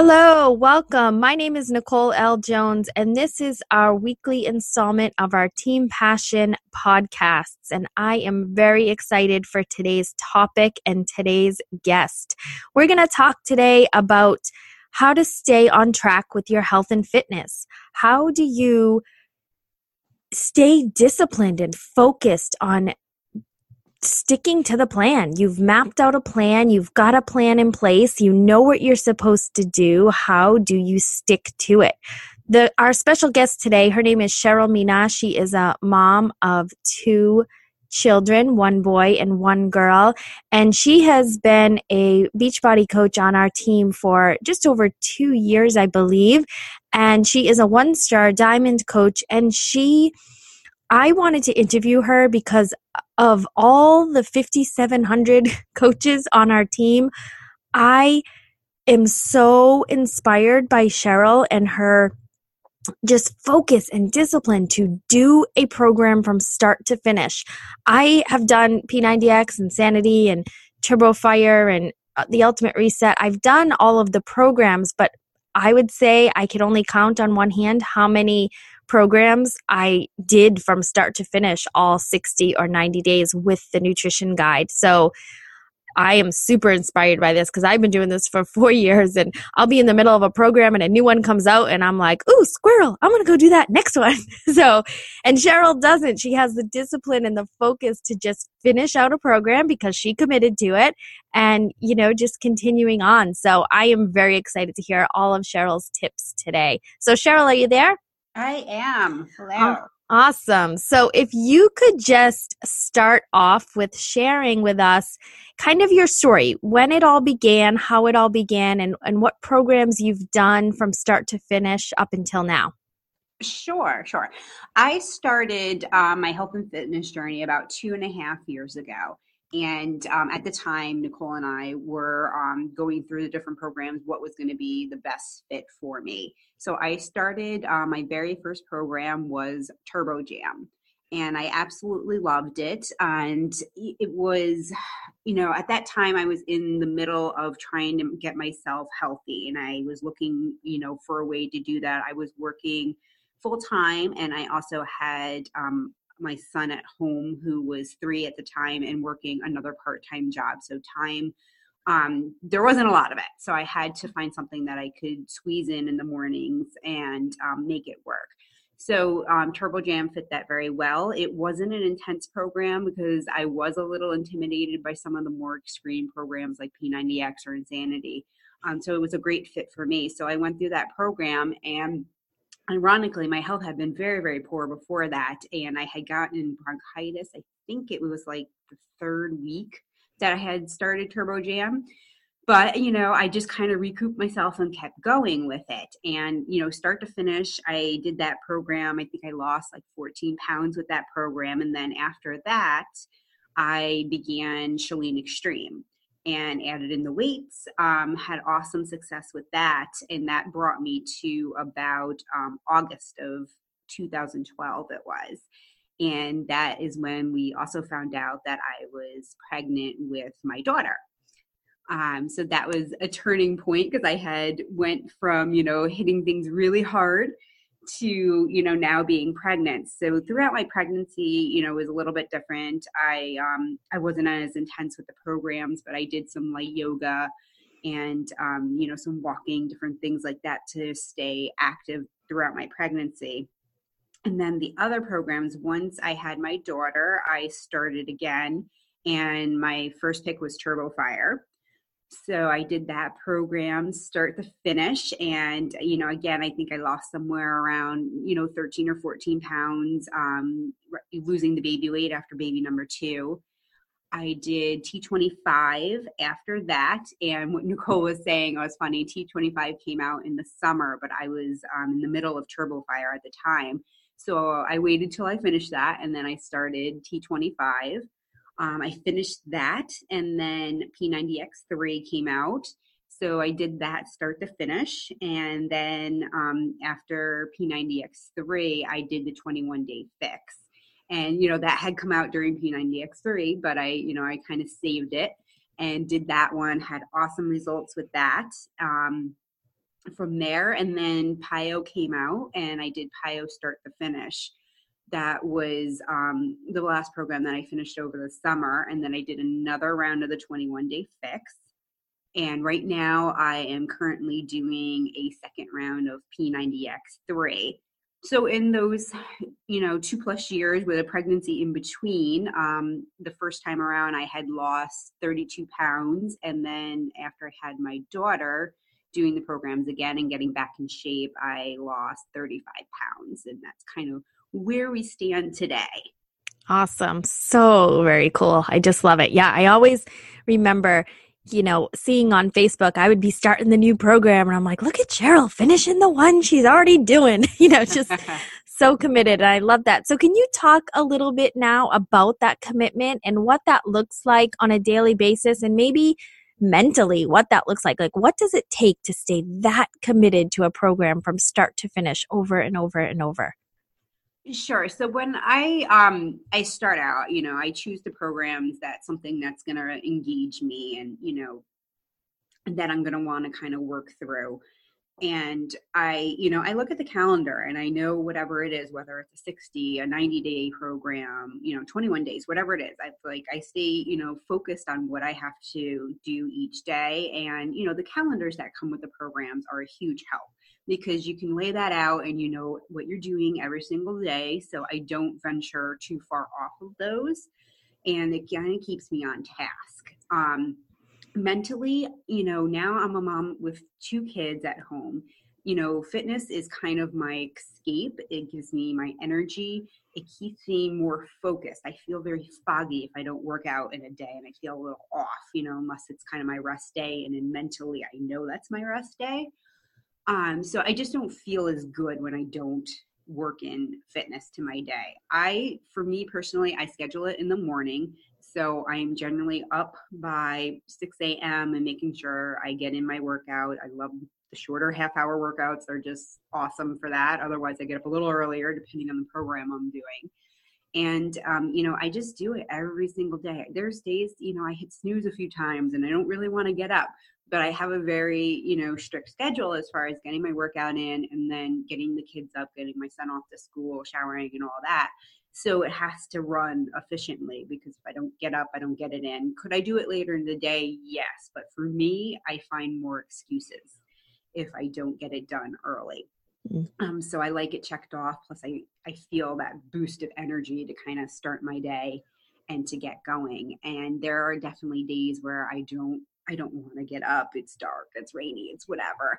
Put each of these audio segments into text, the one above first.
Hello, welcome. My name is Nicole L. Jones, and this is our weekly installment of our Team Passion podcasts. And I am very excited for today's topic and today's guest. We're going to talk today about how to stay on track with your health and fitness. How do you stay disciplined and focused on sticking to the plan. You've mapped out a plan, you've got a plan in place, you know what you're supposed to do. How do you stick to it? The our special guest today, her name is Cheryl Meenagh. She is a mom of two children, one boy and one girl, and she has been a Beachbody coach on our team for just over 2 years, I believe, and she is a one-star diamond coach and she I wanted to interview her because of all the 5,700 coaches on our team, I am so inspired by Cheryl and her just focus and discipline to do a program from start to finish. I have done P90X Insanity and Turbo Fire and uh, the Ultimate Reset. I've done all of the programs, but I would say I could only count on one hand how many programs I did from start to finish all 60 or 90 days with the nutrition guide. So I am super inspired by this because I've been doing this for four years and I'll be in the middle of a program and a new one comes out and I'm like, ooh, squirrel, I'm going to go do that next one. so, and Cheryl doesn't. She has the discipline and the focus to just finish out a program because she committed to it and, you know, just continuing on. So I am very excited to hear all of Cheryl's tips today. So, Cheryl, are you there? I am. Hello. Awesome. So, if you could just start off with sharing with us kind of your story, when it all began, how it all began, and, and what programs you've done from start to finish up until now. Sure, sure. I started um, my health and fitness journey about two and a half years ago. And um, at the time, Nicole and I were um, going through the different programs, what was going to be the best fit for me. So I started, uh, my very first program was Turbo Jam. And I absolutely loved it. And it was, you know, at that time I was in the middle of trying to get myself healthy. And I was looking, you know, for a way to do that. I was working full time and I also had um, my son at home who was three at the time and working another part-time job so time um, there wasn't a lot of it. So i had to find something that i could squeeze in in the mornings and um, make it work. So um, turbo jam fit that very well. It wasn't an intense program because i was a little intimidated by some of the more extreme programs like p90x or insanity. Um, so it was a great fit for me. So i went through that program and ironically, my health had been very, very poor before that. And I had gotten bronchitis. I think it was like the third week that I had started Turbo Jam. But, you know, I just kind of recouped myself and kept going with it. And, you know, start to finish, I did that program. I think I lost like 14 pounds with that program. And then after that, I began Chalene Extreme and added in the weights. Um, had awesome success with that, and that brought me to about um, August of 2012. It was, and that is when we also found out that I was pregnant with my daughter. Um, so that was a turning point because I had went from you know hitting things really hard to you know now being pregnant. So throughout my pregnancy you know was a little bit different. I um i wasn't as intense with the programs but i did some light yoga and um you know some walking different things like that to stay active throughout my pregnancy. And then the other programs once i had my daughter i started again and my first pick was turbo fire so I did that program start to finish. And, you know, again, I think I lost somewhere around, you know, 13 or 14 pounds, um, losing the baby weight after baby number two. I did T25 after that. And what Nicole was saying was funny. T25 came out in the summer, but I was um, in the middle of Turbo Fire at the time. So I waited till I finished that and then I started T25. Um, I finished that, and then P90X3 came out. So I did that start to finish. And then um, after P90X3, I did the 21 day fix. And, you know, that had come out during P90X3, but I, you know, I kind of saved it and did that one, had awesome results with that. Um, from there. And then PiYo came out, and I did PiYo Start to Finish. That was um, the last program that I finished over the summer. And then I did another round of the 21 day fix. And right now, I am currently doing a second round of P90X3. So, in those, you know, two plus years with a pregnancy in between, um, the first time around, I had lost 32 pounds. And then after I had my daughter, doing the programs again and getting back in shape, I lost 35 pounds. And that's kind of where we stand today. Awesome. So very cool. I just love it. Yeah, I always remember, you know, seeing on Facebook, I would be starting the new program and I'm like, look at Cheryl finishing the one she's already doing, you know, just so committed. And I love that. So, can you talk a little bit now about that commitment and what that looks like on a daily basis and maybe mentally what that looks like. Like, what does it take to stay that committed to a program from start to finish over and over and over? Sure. So when I um I start out, you know, I choose the programs that something that's going to engage me and, you know, that I'm going to want to kind of work through and i you know i look at the calendar and i know whatever it is whether it's a 60 a 90 day program you know 21 days whatever it is i like i stay you know focused on what i have to do each day and you know the calendars that come with the programs are a huge help because you can lay that out and you know what you're doing every single day so i don't venture too far off of those and it kind of keeps me on task um mentally, you know, now I'm a mom with two kids at home. You know, fitness is kind of my escape. It gives me my energy. It keeps me more focused. I feel very foggy if I don't work out in a day and I feel a little off, you know, unless it's kind of my rest day. And then mentally, I know that's my rest day. Um, so I just don't feel as good when I don't work in fitness to my day. I, for me personally, I schedule it in the morning so I'm generally up by 6 a.m. and making sure I get in my workout. I love the shorter half hour workouts, they're just awesome for that. Otherwise, I get up a little earlier depending on the program I'm doing. And, um, you know, I just do it every single day. There's days, you know, I hit snooze a few times and I don't really want to get up, but I have a very, you know, strict schedule as far as getting my workout in and then getting the kids up, getting my son off to school, showering, and all that. So it has to run efficiently because if I don't get up, I don't get it in. Could I do it later in the day? Yes. But for me, I find more excuses if I don't get it done early. Mm. Um, so I like it checked off. Plus, I, I feel that boost of energy to kind of start my day and to get going. And there are definitely days where I don't I don't want to get up. It's dark. It's rainy. It's whatever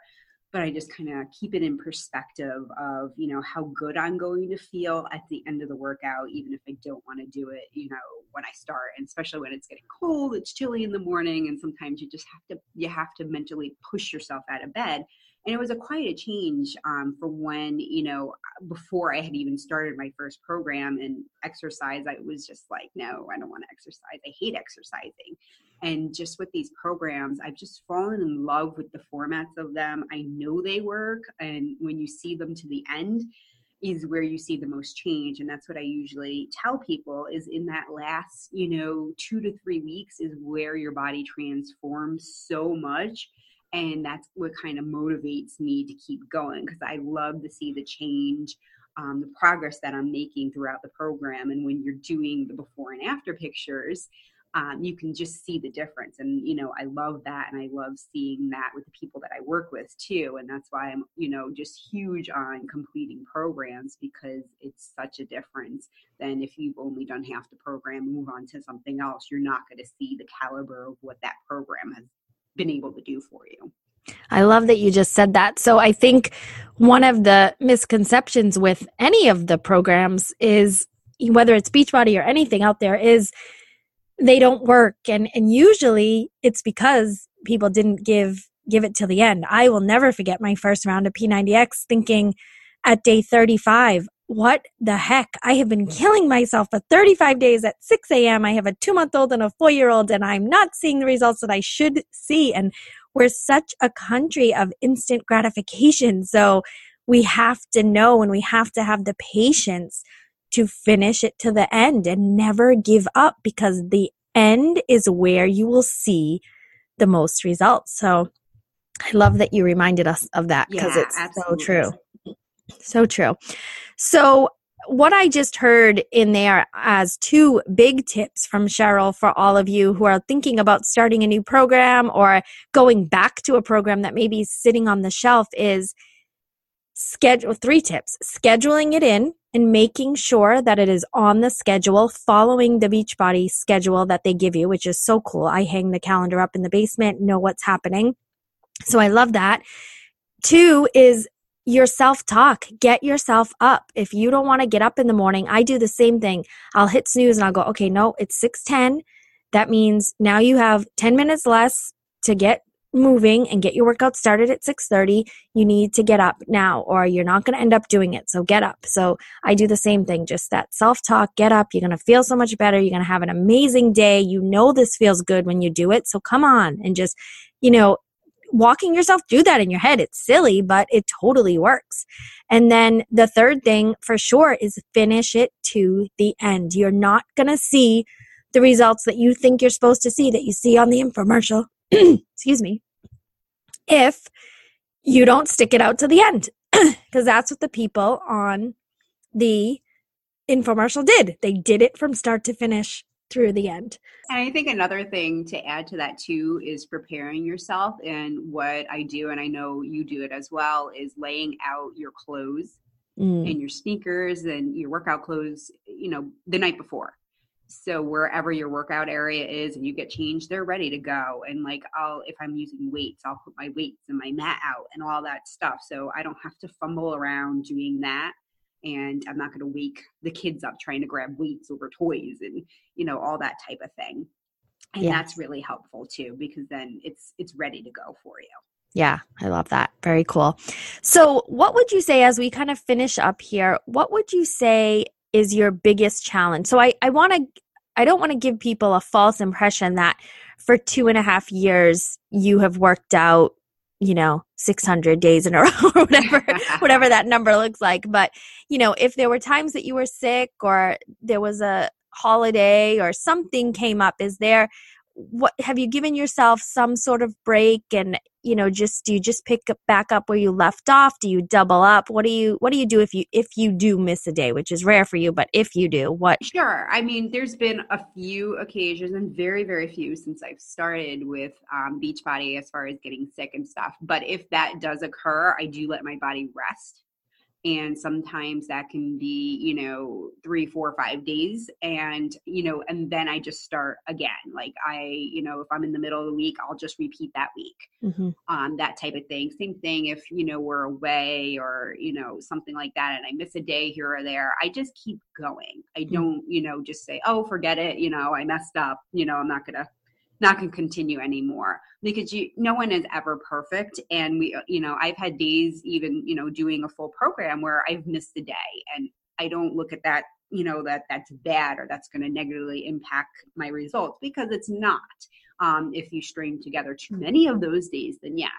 but I just kind of keep it in perspective of, you know, how good I'm going to feel at the end of the workout, even if I don't want to do it, you know, when I start. And especially when it's getting cold, it's chilly in the morning, and sometimes you just have to you have to mentally push yourself out of bed and it was a quite a change um, from when you know before i had even started my first program and exercise i was just like no i don't want to exercise. I hate exercising. And just with these programs i've just fallen in love with the formats of them. I know they work and when you see them to the end is where you see the most change and that's what i usually tell people is in that last you know two to three weeks is where your body transforms so much and that's what kind of motivates me to keep going because i love to see the change um, the progress that i'm making throughout the program and when you're doing the before and after pictures um, you can just see the difference and you know i love that and i love seeing that with the people that i work with too and that's why i'm you know just huge on completing programs because it's such a difference than if you've only done half the program move on to something else you're not going to see the caliber of what that program has been able to do for you. I love that you just said that. So I think one of the misconceptions with any of the programs is whether it's Beachbody or anything out there is they don't work and and usually it's because people didn't give give it till the end. I will never forget my first round of P90X thinking at day 35, what the heck? I have been killing myself for 35 days at 6 a.m. I have a two month old and a four year old, and I'm not seeing the results that I should see. And we're such a country of instant gratification. So we have to know and we have to have the patience to finish it to the end and never give up because the end is where you will see the most results. So I love that you reminded us of that because Yeah, it's absolutely. so true. So true. So, what I just heard in there as two big tips from Cheryl for all of you who are thinking about starting a new program or going back to a program that maybe is sitting on the shelf is schedule three tips scheduling it in and making sure that it is on the schedule following the beachbody schedule that they give you which is so cool. I hang the calendar up in the basement know what's happening. So i love that. Two is your self talk get yourself up. If you don't want to get up in the morning i do the same thing. I'll hit snooze and i'll go okay no it's 610 that means now you have 10 minutes less to get moving and get your workout started at 6:30 you need to get up now or you're not going to end up doing it. So get up. So i do the same thing. Just that self-talk get up. You're going to feel so much better. You're going to have an amazing day. You know this feels good when you do it. So come on and just you know walking yourself through that in your head it's silly but it totally works and then the third thing for sure is finish it to the end you're not going to see the results that you think you're supposed to see that you see on the infomercial excuse me, if you don't stick it out to the end. Because that's what the people on the infomercial did. They did it from start to finish through the end. And I think another thing to add to that too is preparing yourself. And what I do, and I know you do it as well, is laying out your clothes Mm. and your sneakers and your workout clothes, you know, the night before. So wherever your workout area is and you get changed, they're ready to go. And like I'll if I'm using weights, I'll put my weights and my mat out and all that stuff. So I don't have to fumble around doing that. And I'm not gonna wake the kids up trying to grab weights over toys and you know, all that type of thing. And Yes. that's really helpful too, because then it's it's ready to go for you. Yeah, I love that. Very cool. So, what would you say as we kind of finish up here? What would you say is your biggest challenge? So, I, I want to, I don't want to give people a false impression that for two and a half years you have worked out, you know, 600 days in a row or whatever, whatever that number looks like. But, you know, if there were times that you were sick or there was a holiday or something came up, is there, what have you given yourself some sort of break and you know just do you just pick up back up where you left off do you double up what do you what do you do if you if you do miss a day which is rare for you but if you do what Sure. I mean, there's been a few occasions and very, very few since I've started with um, Beachbody as far as getting sick and stuff. But if that does occur, I do let my body rest. And sometimes that can be, you know, three, four, five days. And, you know, and then I just start again. Like I, you know, if I'm in the middle of the week, I'll just repeat that week Mhm. um, that type of thing. Same thing if you know we're away or you know something like that, and I miss a day here or there. I just keep going. I Mm. don't you know just say oh forget it. You know I messed up. You know I'm not gonna not gonna continue anymore because you no one is ever perfect and we you know I've had days even you know doing a full program where I've missed a day and I don't look at that you know that that's bad or that's going to negatively impact my results because it's not um, if you string together too many of those days, then yes.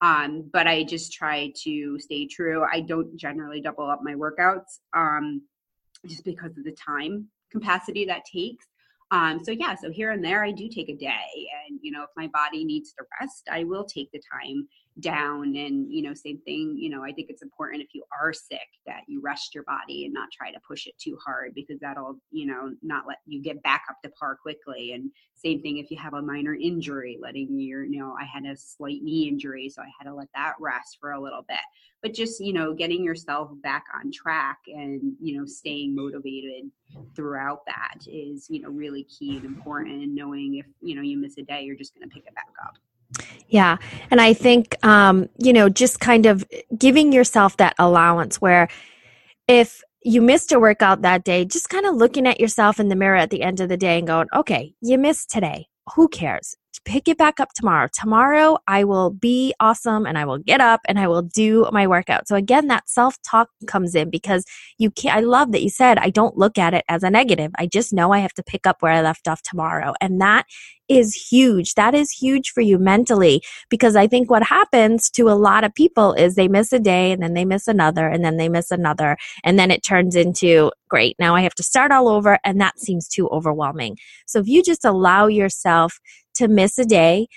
Um, but I just try to stay true. I don't generally double up my workouts um, just because of the time capacity that takes. Um, so yeah, so here and there I do take a day, and you know if my body needs to rest, I will take the time down. And you know, same thing. You know, I think it's important if you are sick that you rest your body and not try to push it too hard because that'll you know not let you get back up to par quickly. And same thing if you have a minor injury, letting your you know I had a slight knee injury, so I had to let that rest for a little bit. But just you know getting yourself back on track and you know staying motivated throughout that is you know really key and important knowing if you know you miss a day you're just going to pick it back up yeah. And i think um you know just kind of giving yourself that allowance where if you missed a workout that day just kind of looking at yourself in the mirror at the end of the day and going okay you missed today. Who cares pick it back up tomorrow. Tomorrow i will be awesome and i will get up and i will do my workout. So again that self-talk comes in because you can't i love that you said i don't look at it as a negative. I just know i have to pick up where i left off tomorrow. And that is huge. That is huge for you mentally because i think what happens to a lot of people is they miss a day and then they miss another and then they miss another and then it turns into great now i have to start all over. And that seems too overwhelming. So if you just allow yourself to miss a day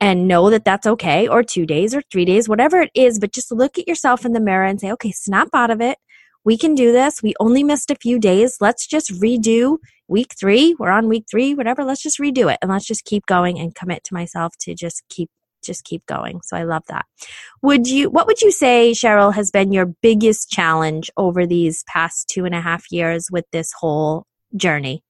and know that that's okay, or two days or three days, whatever it is. But just look at yourself in the mirror and say, okay, snap out of it. We can do this. We only missed a few days. Let's just redo week three. We're on week three, whatever. Let's just redo it and let's just keep going and commit to myself to just keep just keep going. So I love that. Would you, what would you say, Cheryl, has been your biggest challenge over these past two and a half years with this whole journey?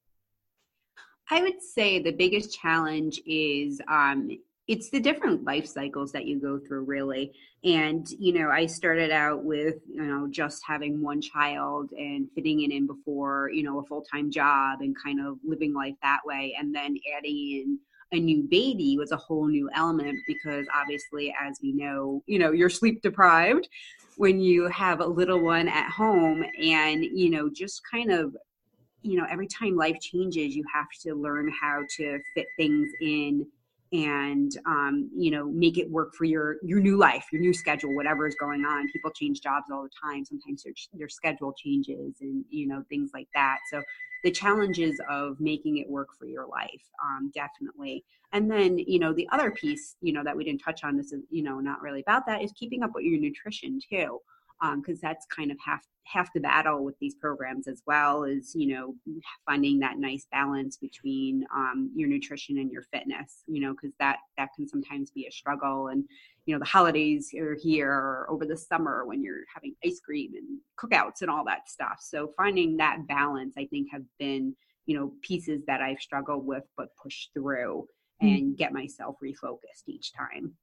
I would say the biggest challenge is um, it's the different life cycles that you go through, really. And, you know, I started out with, you know, just having one child and fitting it in before, you know, a full time job and kind of living life that way. And then adding in a new baby was a whole new element because obviously, as we know, you know, you're sleep deprived when you have a little one at home and, you know, just kind of you know every time life changes you have to learn how to fit things in and um, you know make it work for your your new life your new schedule whatever is going on. People change jobs all the time. Sometimes their, their schedule changes and you know things like that. So the challenges of making it work for your life um, definitely. And then you know the other piece you know that we didn't touch on this is you know not really about that is keeping up with your nutrition too because um, that's kind of half half the battle with these programs as well is you know finding that nice balance between um, your nutrition and your fitness you know because that that can sometimes be a struggle. And you know the holidays are here or over the summer when you're having ice cream and cookouts and all that stuff. So finding that balance i think have been you know pieces that i've struggled with but pushed through mm. and get myself refocused each time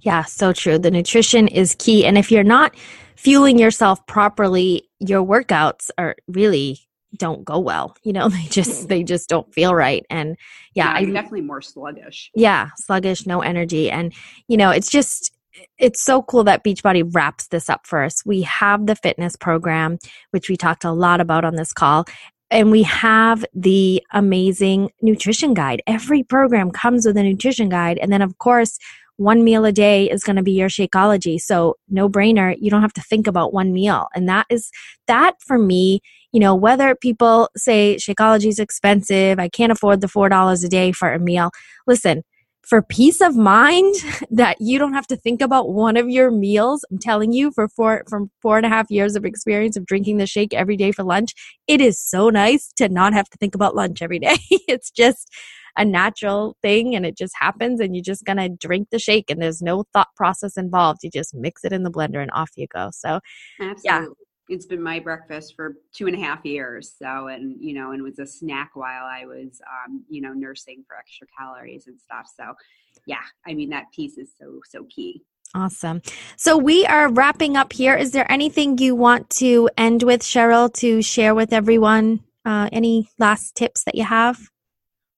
yeah, so true. The nutrition is key. And if you're not fueling yourself properly, your workouts are really don't go well. You know, they just mm-hmm. they just don't feel right. And yeah, yeah I definitely more sluggish. Yeah, sluggish, no energy. And you know, it's just it's so cool that Beachbody wraps this up for us. We have the fitness program, which we talked a lot about on this call. And we have the amazing nutrition guide. Every program comes with a nutrition guide. And then, of course, one meal a day is going to be your Shakeology. So no brainer. You don't have to think about one meal. And that is that for me, you know, whether people say Shakeology is expensive, I can't afford the $4 a day for a meal. Listen, for peace of mind that you don't have to think about one of your meals i'm telling you for four from four and a half years of experience of drinking the shake every day for lunch it is so nice to not have to think about lunch every day it's just a natural thing and it just happens and you're just going to drink the shake and there's no thought process involved. You just mix it in the blender and off you go. So, Absolutely. yeah. It's been my breakfast for two and a half years. So, and, you know, and it was a snack while I was, um, you know, nursing for extra calories and stuff. So, yeah, I mean, that piece is so, so key. Awesome. So we are wrapping up here. Is there anything you want to end with, Cheryl, to share with everyone? Uh, any last tips that you have?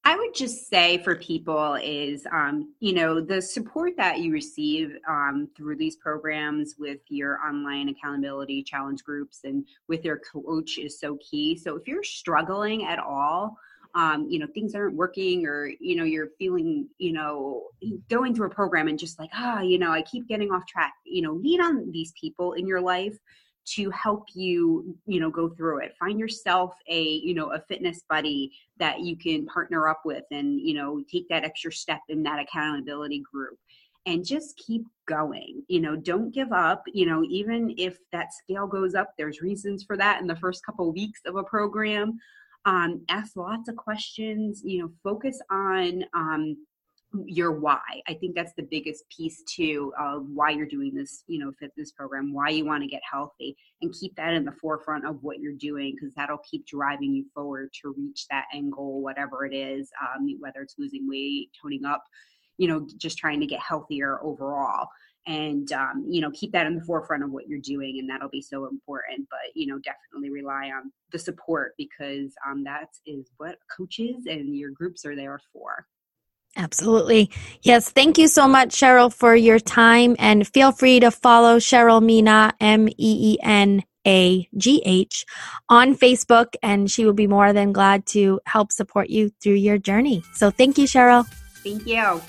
I would just say for people is, um, you know, the support that you receive um, through these programs with your online accountability challenge groups and with your coach is so key. So if you're struggling at all, um, you know, things aren't working or, you know, you're feeling, you know, going through a program and just like, ah, oh, you know, I keep getting off track, you know, lean on these people in your life to help you you know go through it. Find yourself a you know a fitness buddy that you can partner up with and you know take that extra step in that accountability group and just keep going. You know don't give up. You know even if that scale goes up there's reasons for that in the first couple of weeks of a program. Um, ask lots of questions. You know focus on um, your why. I think that's the biggest piece too of why you're doing this, you know, fitness program, why you want to get healthy and keep that in the forefront of what you're doing because that'll keep driving you forward to reach that end goal, whatever it is, um, whether it's losing weight, toning up, you know, just trying to get healthier overall. And um, you know, keep that in the forefront of what you're doing, and that'll be so important. But you know, definitely rely on the support because um, that is what coaches and your groups are there for. Absolutely. Yes. Thank you so much, Cheryl, for your time. And feel free to follow Cheryl Meenagh, M E E N A G H, on Facebook. And she will be more than glad to help support you through your journey. So thank you, Cheryl. Thank you.